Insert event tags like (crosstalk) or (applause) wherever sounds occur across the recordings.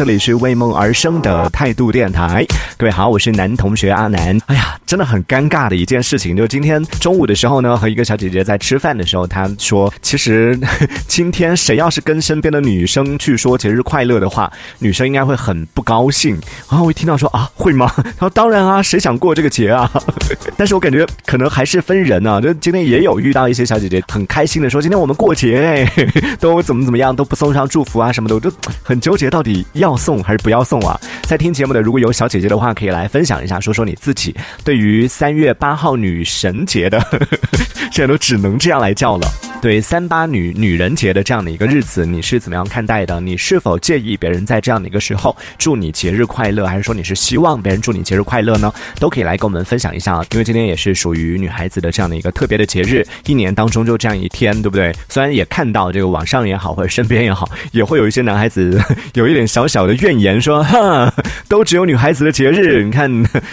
这里是为梦而生的态度电台。各位好，我是男同学阿南。哎呀，真的很尴尬的一件事情，就是今天中午的时候呢，和一个小姐姐在吃饭的时候，她说，其实今天谁要是跟身边的女生去说节日快乐的话，女生应该会很不高兴。然后我一听到说啊，会吗？她说当然啊，谁想过这个节啊？(laughs) 但是我感觉可能还是分人啊，就今天也有遇到一些小姐姐很开心的说，今天我们过节哎，都怎么怎么样，都不送上祝福啊什么的，我就很纠结，到底要要送还是不要送啊？在听节目的如果有小姐姐的话，可以来分享一下，说说你自己对于三月八号女神节的，(laughs) 现在都只能这样来叫了。对三八女女人节的这样的一个日子，你是怎么样看待的？你是否介意别人在这样的一个时候祝你节日快乐，还是说你是希望别人祝你节日快乐呢？都可以来跟我们分享一下啊！因为今天也是属于女孩子的这样的一个特别的节日，一年当中就这样一天，对不对？虽然也看到这个网上也好，或者身边也好，也会有一些男孩子 (laughs) 有一点小小的怨言，说哈，都只有女孩子的节日，你看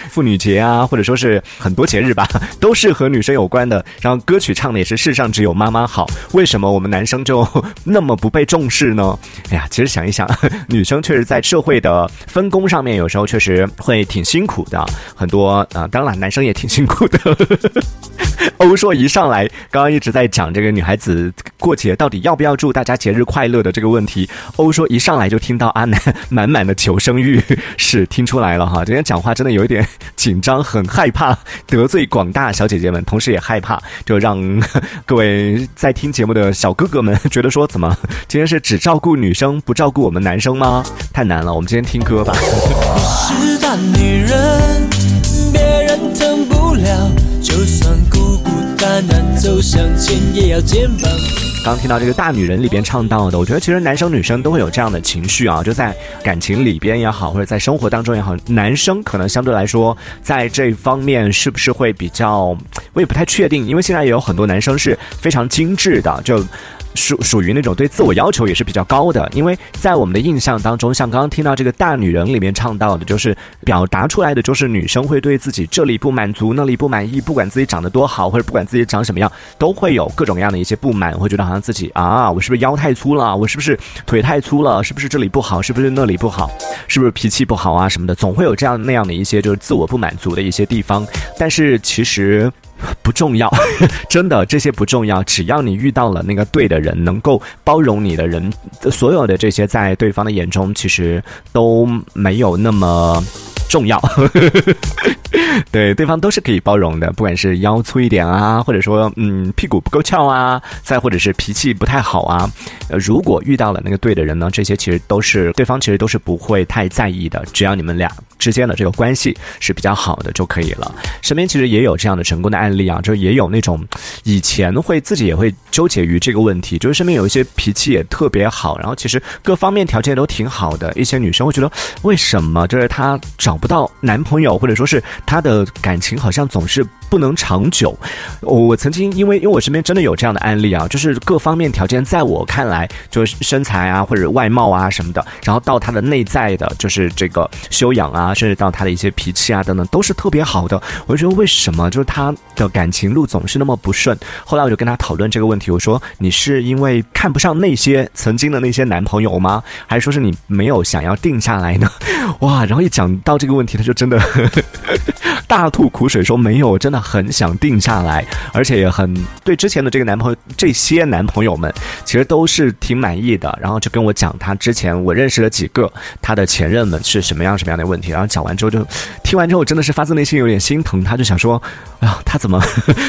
妇女节啊，或者说是很多节日吧，都是和女生有关的。然后歌曲唱的也是世上只有妈妈好。好，为什么我们男生就 (laughs) 那么不被重视呢？哎呀，其实想一想，(laughs) 女生确实在社会的分工上面，有时候确实会挺辛苦的。很多啊，当然男生也挺辛苦的。(laughs) 欧硕一上来，刚刚一直在讲这个女孩子过节到底要不要祝大家节日快乐的这个问题。欧硕一上来就听到阿南 (laughs) 满满的求生欲，是听出来了哈。今天讲话真的有一点紧张，很害怕得罪广大小姐姐们，同时也害怕就让 (laughs) 各位在听节目的小哥哥们觉得说，怎么今天是只照顾女生不照顾我们男生吗？太难了，我们今天听歌吧。是大女人，别难。走向前也要肩膀。刚听到这个大女人里边唱到的，我觉得其实男生女生都会有这样的情绪啊，就在感情里边也好，或者在生活当中也好，男生可能相对来说在这方面是不是会比较，我也不太确定，因为现在也有很多男生是非常精致的，就。属属于那种对自我要求也是比较高的，因为在我们的印象当中，像刚刚听到这个大女人里面唱到的，就是表达出来的就是女生会对自己这里不满足，那里不满意，不管自己长得多好，或者不管自己长什么样，都会有各种各样的一些不满，会觉得好像自己啊，我是不是腰太粗了？我是不是腿太粗了？是不是这里不好？是不是那里不好？是不是脾气不好啊什么的？总会有这样那样的一些就是自我不满足的一些地方，但是其实。(laughs) 不重要，(laughs) 真的这些不重要。只要你遇到了那个对的人，能够包容你的人，所有的这些在对方的眼中，其实都没有那么重要。(laughs) (laughs) 对，对方都是可以包容的，不管是腰粗一点啊，或者说嗯屁股不够翘啊，再或者是脾气不太好啊。呃，如果遇到了那个对的人呢，这些其实都是对方其实都是不会太在意的，只要你们俩之间的这个关系是比较好的就可以了。身边其实也有这样的成功的案例啊，就也有那种以前会自己也会纠结于这个问题，就是身边有一些脾气也特别好，然后其实各方面条件都挺好的一些女生会觉得，为什么就是她找不到男朋友，或者说是他的感情好像总是。不能长久。我曾经因为因为我身边真的有这样的案例啊，就是各方面条件在我看来，就是身材啊或者外貌啊什么的，然后到他的内在的，就是这个修养啊，甚至到他的一些脾气啊等等，都是特别好的。我就觉得为什么就是他的感情路总是那么不顺？后来我就跟他讨论这个问题，我说你是因为看不上那些曾经的那些男朋友吗？还是说是你没有想要定下来呢？(laughs) 哇！然后一讲到这个问题，他就真的 (laughs) 大吐苦水，说没有，真的。很想定下来，而且也很对之前的这个男朋友，这些男朋友们其实都是挺满意的。然后就跟我讲他之前我认识了几个他的前任们是什么样什么样的问题。然后讲完之后就听完之后真的是发自内心有点心疼。他就想说，哎呀，他怎么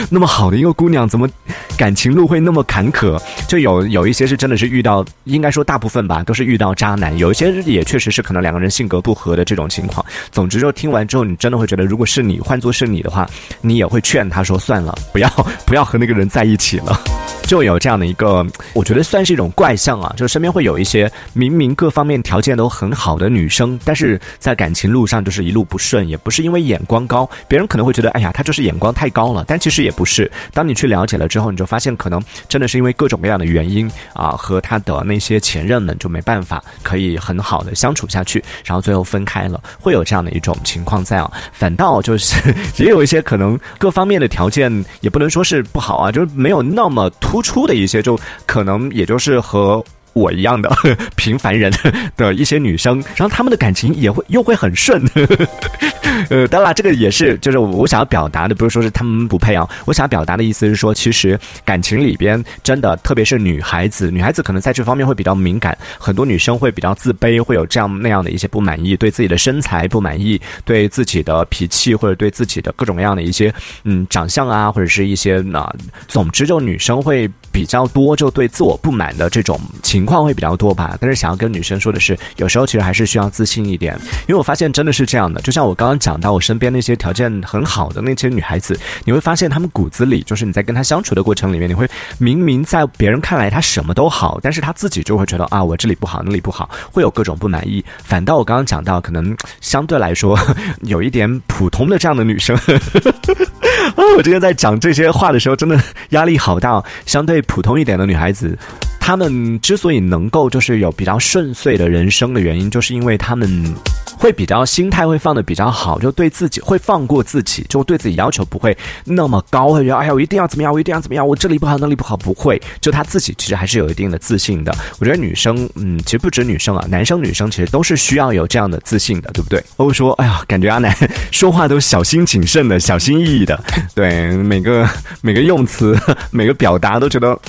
那么好的一个姑娘，怎么感情路会那么坎坷？就有有一些是真的是遇到，应该说大部分吧都是遇到渣男，有一些也确实是可能两个人性格不合的这种情况。总之就听完之后，你真的会觉得，如果是你换做是你的话，你。也会劝他说：“算了，不要不要和那个人在一起了。”就有这样的一个，我觉得算是一种怪象啊，就是身边会有一些明明各方面条件都很好的女生，但是在感情路上就是一路不顺，也不是因为眼光高，别人可能会觉得，哎呀，她就是眼光太高了，但其实也不是。当你去了解了之后，你就发现可能真的是因为各种各样的原因啊，和他的那些前任们就没办法可以很好的相处下去，然后最后分开了，会有这样的一种情况在啊。反倒就是 (laughs) 也有一些可能各方面的条件也不能说是不好啊，就是没有那么突。出的一些，就可能也就是和我一样的 (laughs) 平凡人 (laughs) 的一些女生，然后他们的感情也会又会很顺。(laughs) 呃，当然这个也是，就是我想要表达的，不是说是他们不配啊。我想要表达的意思是说，其实感情里边真的，特别是女孩子，女孩子可能在这方面会比较敏感，很多女生会比较自卑，会有这样那样的一些不满意，对自己的身材不满意，对自己的脾气或者对自己的各种各样的一些嗯长相啊，或者是一些啊，总之就女生会比较多，就对自我不满的这种情况会比较多吧。但是想要跟女生说的是，有时候其实还是需要自信一点，因为我发现真的是这样的，就像我刚刚讲。到我身边那些条件很好的那些女孩子，你会发现她们骨子里，就是你在跟她相处的过程里面，你会明明在别人看来她什么都好，但是她自己就会觉得啊，我这里不好，那里不好，会有各种不满意。反倒我刚刚讲到，可能相对来说有一点普通的这样的女生，啊，我今天在讲这些话的时候，真的压力好大。相对普通一点的女孩子，他们之所以能够就是有比较顺遂的人生的原因，就是因为他们。会比较心态会放的比较好，就对自己会放过自己，就对自己要求不会那么高，会觉得哎呀我一定要怎么样，我一定要怎么样，我这里不好那里不好，不会，就他自己其实还是有一定的自信的。我觉得女生，嗯，其实不止女生啊，男生女生其实都是需要有这样的自信的，对不对？我说，哎呀，感觉阿南说话都小心谨慎的，小心翼翼的，对每个每个用词 (laughs) 每个表达都觉得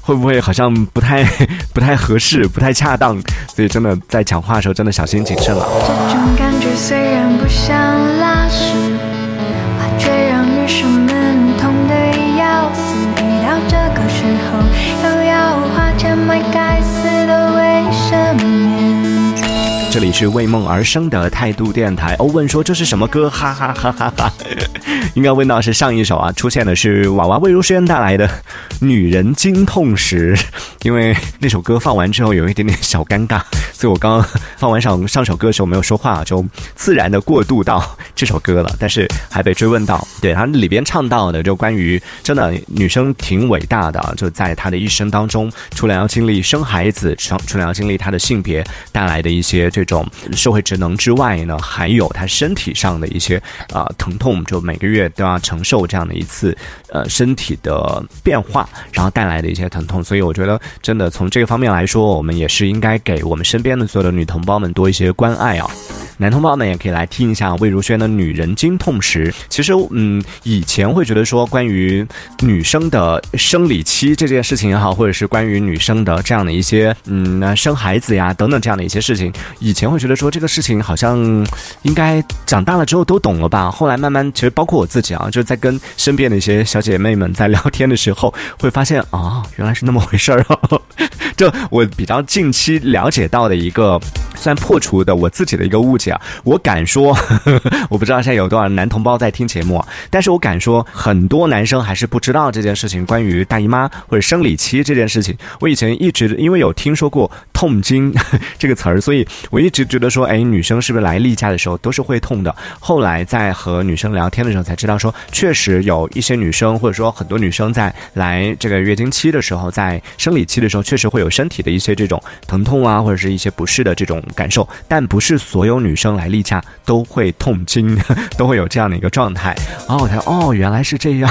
会不会好像不太 (laughs) 不太合适，不太恰当，所以真的在讲话的时候真的小心谨慎了。这种感觉虽然不像是为梦而生的态度电台。欧问说这是什么歌？哈哈哈哈哈！(laughs) 应该问到是上一首啊，出现的是娃娃魏如萱带来的《女人经痛时》，因为那首歌放完之后有一点点小尴尬。所以我刚放完上上首歌的时候没有说话，就自然的过渡到这首歌了。但是还被追问到，对他里边唱到的，就关于真的女生挺伟大的，就在她的一生当中，除了要经历生孩子，除除了要经历她的性别带来的一些这种社会职能之外呢，还有她身体上的一些啊疼痛，就每个月都要承受这样的一次呃身体的变化，然后带来的一些疼痛。所以我觉得真的从这个方面来说，我们也是应该给我们身边的。所有的女同胞们多一些关爱啊！男同胞们也可以来听一下魏如萱的《女人经痛时》。其实，嗯，以前会觉得说关于女生的生理期这件事情也好，或者是关于女生的这样的一些，嗯，那生孩子呀等等这样的一些事情，以前会觉得说这个事情好像应该长大了之后都懂了吧。后来慢慢，其实包括我自己啊，就是在跟身边的一些小姐妹们在聊天的时候，会发现啊，原来是那么回事儿。(laughs) 就我比较近期了解到的一个，算破除的我自己的一个误解啊。我敢说，(laughs) 我不知道现在有多少男同胞在听节目，但是我敢说，很多男生还是不知道这件事情，关于大姨妈或者生理期这件事情。我以前一直因为有听说过痛经 (laughs) 这个词儿，所以我一直觉得说，哎，女生是不是来例假的时候都是会痛的？后来在和女生聊天的时候才知道，说确实有一些女生或者说很多女生在来这个月经期的时候，在生理期的时候，确实会有身体的一些这种疼痛啊，或者是一些不适的这种感受，但不是所有女生来例假都会痛经，(laughs) 都会有这样的一个状态。然后我才哦，原来是这样，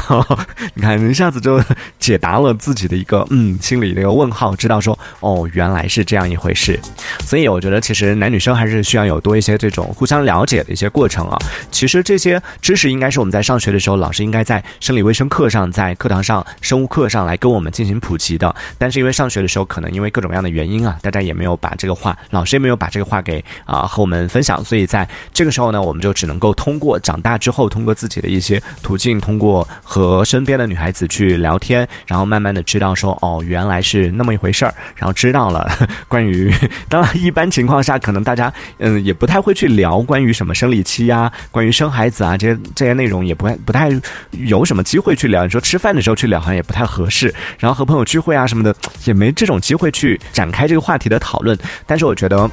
你看一下子就解答了自己的一个嗯心里的一个问号，知道说哦，原来是这样一回事。所以我觉得其实男女生还是需要有多一些这种互相了解的一些过程啊。其实这些知识应该是我们在上学的时候，老师应该在生理卫生课上，在课堂上生物课上来跟我们进行普及的。但是因为上学的时候可能。因为各种各样的原因啊，大家也没有把这个话，老师也没有把这个话给啊和我们分享，所以在这个时候呢，我们就只能够通过长大之后，通过自己的一些途径，通过和身边的女孩子去聊天，然后慢慢的知道说，哦，原来是那么一回事儿，然后知道了 (laughs) 关于，当然一般情况下，可能大大家嗯也不太会去聊关于什么生理期呀，关于生孩子啊这些这些内容，也不不太有什么机会去聊。你说吃饭的时候去聊，好像也不太合适，然后和朋友聚会啊什么的，也没这种机。会去展开这个话题的讨论，但是我觉得。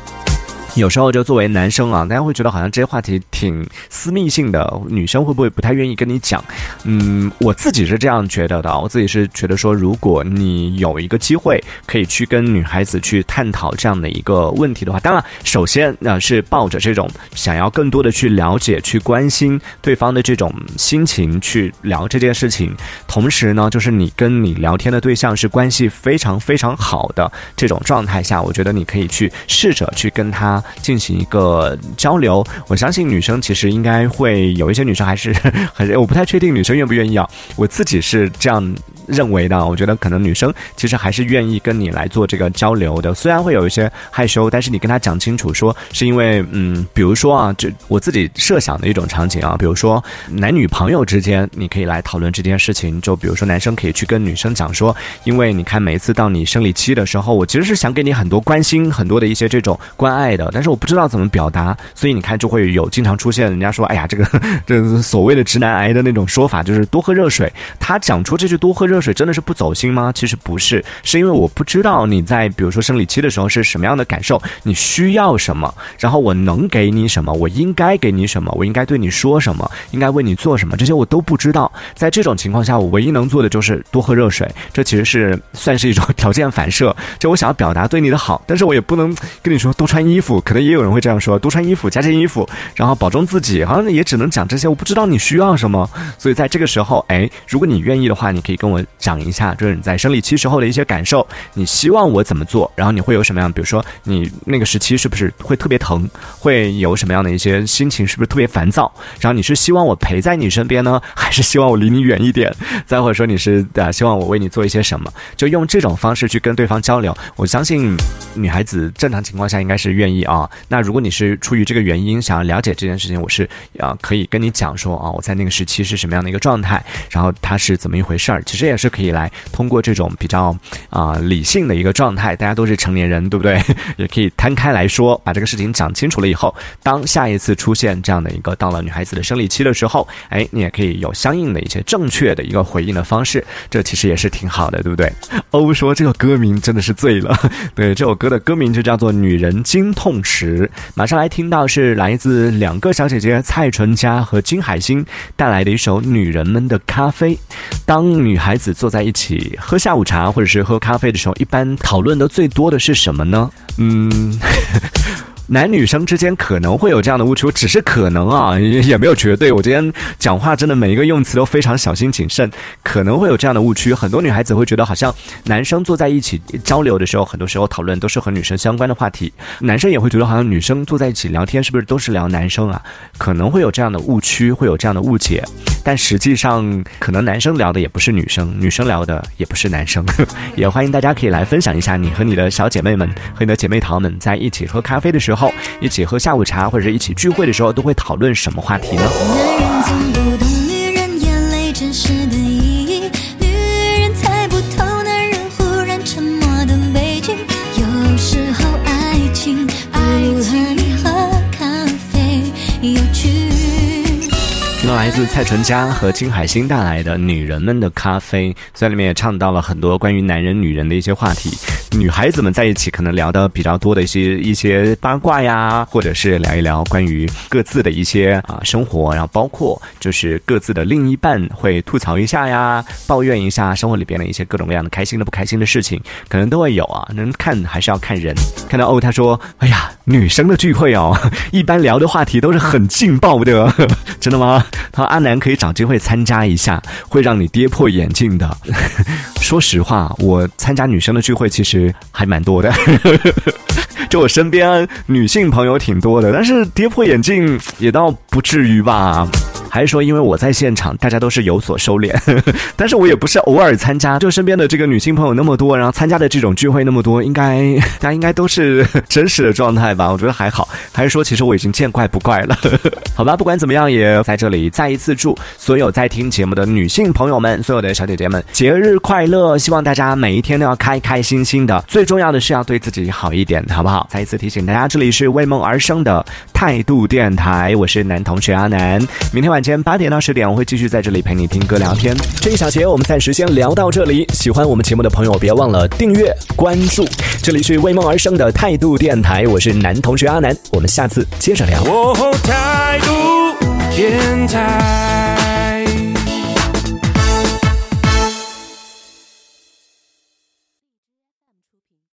有时候就作为男生啊，大家会觉得好像这些话题挺私密性的，女生会不会不太愿意跟你讲？嗯，我自己是这样觉得的，我自己是觉得说，如果你有一个机会可以去跟女孩子去探讨这样的一个问题的话，当然，首先呢是抱着这种想要更多的去了解、去关心对方的这种心情去聊这件事情，同时呢，就是你跟你聊天的对象是关系非常非常好的这种状态下，我觉得你可以去试着去跟他。进行一个交流，我相信女生其实应该会有一些女生还是 (laughs) 很，我不太确定女生愿不愿意啊，我自己是这样。认为的，我觉得可能女生其实还是愿意跟你来做这个交流的，虽然会有一些害羞，但是你跟她讲清楚，说是因为，嗯，比如说啊，这我自己设想的一种场景啊，比如说男女朋友之间，你可以来讨论这件事情，就比如说男生可以去跟女生讲说，因为你看每一次到你生理期的时候，我其实是想给你很多关心，很多的一些这种关爱的，但是我不知道怎么表达，所以你看就会有经常出现人家说，哎呀，这个 (laughs) 这所谓的直男癌的那种说法，就是多喝热水。他讲出这句多喝热。水真的是不走心吗？其实不是，是因为我不知道你在比如说生理期的时候是什么样的感受，你需要什么，然后我能给你什么，我应该给你什么，我应该对你说什么，应该为你做什么，这些我都不知道。在这种情况下，我唯一能做的就是多喝热水。这其实是算是一种条件反射，就我想要表达对你的好，但是我也不能跟你说多穿衣服，可能也有人会这样说，多穿衣服，加件衣服，然后保重自己，好像也只能讲这些。我不知道你需要什么，所以在这个时候，哎，如果你愿意的话，你可以跟我。讲一下，就是你在生理期时候的一些感受，你希望我怎么做？然后你会有什么样？比如说你那个时期是不是会特别疼？会有什么样的一些心情？是不是特别烦躁？然后你是希望我陪在你身边呢，还是希望我离你远一点？再或者说你是啊，希望我为你做一些什么？就用这种方式去跟对方交流。我相信女孩子正常情况下应该是愿意啊。那如果你是出于这个原因想要了解这件事情，我是啊可以跟你讲说啊，我在那个时期是什么样的一个状态，然后它是怎么一回事儿。其实也是。可以来通过这种比较啊理性的一个状态，大家都是成年人，对不对？(laughs) 也可以摊开来说，把这个事情讲清楚了以后，当下一次出现这样的一个到了女孩子的生理期的时候，哎，你也可以有相应的一些正确的一个回应的方式，这其实也是挺好的，对不对？(laughs) 欧说这个歌名真的是醉了，(laughs) 对，这首歌的歌名就叫做《女人经痛时》。马上来听到是来自两个小姐姐蔡淳佳和金海心带来的一首《女人们的咖啡》。当女孩子坐在一起喝下午茶或者是喝咖啡的时候，一般讨论的最多的是什么呢？嗯。(laughs) 男女生之间可能会有这样的误区，只是可能啊，(laughs) 也没有绝对。我今天讲话真的每一个用词都非常小心谨慎，可能会有这样的误区。很多女孩子会觉得，好像男生坐在一起交流的时候，很多时候讨论都是和女生相关的话题；男生也会觉得，好像女生坐在一起聊天是不是都是聊男生啊？可能会有这样的误区，会有这样的误解。但实际上，可能男生聊的也不是女生，女生聊的也不是男生。(laughs) 也欢迎大家可以来分享一下，你和你的小姐妹们和你的姐妹淘们在一起喝咖啡的时候。后一起喝下午茶，或者一起聚会的时候，都会讨论什么话题呢？来自蔡淳佳和金海心带来的《女人们的咖啡》，在里面也唱到了很多关于男人、女人的一些话题。女孩子们在一起可能聊的比较多的一些一些八卦呀，或者是聊一聊关于各自的一些啊生活，然后包括就是各自的另一半会吐槽一下呀，抱怨一下生活里边的一些各种各样的开心的、不开心的事情，可能都会有啊。能看还是要看人。看到哦，他说：“哎呀，女生的聚会哦，一般聊的话题都是很劲爆的，(laughs) 真的吗？”他说：“阿南可以找机会参加一下，会让你跌破眼镜的。(laughs) 说实话，我参加女生的聚会其实还蛮多的，(laughs) 就我身边女性朋友挺多的，但是跌破眼镜也倒不至于吧。”还是说，因为我在现场，大家都是有所收敛，(laughs) 但是我也不是偶尔参加，就身边的这个女性朋友那么多，然后参加的这种聚会那么多，应该 (laughs) 大家应该都是真实的状态吧？我觉得还好。还是说，其实我已经见怪不怪了？(laughs) 好吧，不管怎么样，也在这里再一次祝所有在听节目的女性朋友们，所有的小姐姐们节日快乐！希望大家每一天都要开开心心的，最重要的是要对自己好一点，好不好？再一次提醒大家，这里是为梦而生的态度电台，我是男同学阿南，明天晚。晚间八点到十点，我会继续在这里陪你听歌聊天。这一小节我们暂时先聊到这里。喜欢我们节目的朋友，别忘了订阅关注。这里是为梦而生的态度电台，我是男同学阿南，我们下次接着聊。态度电台。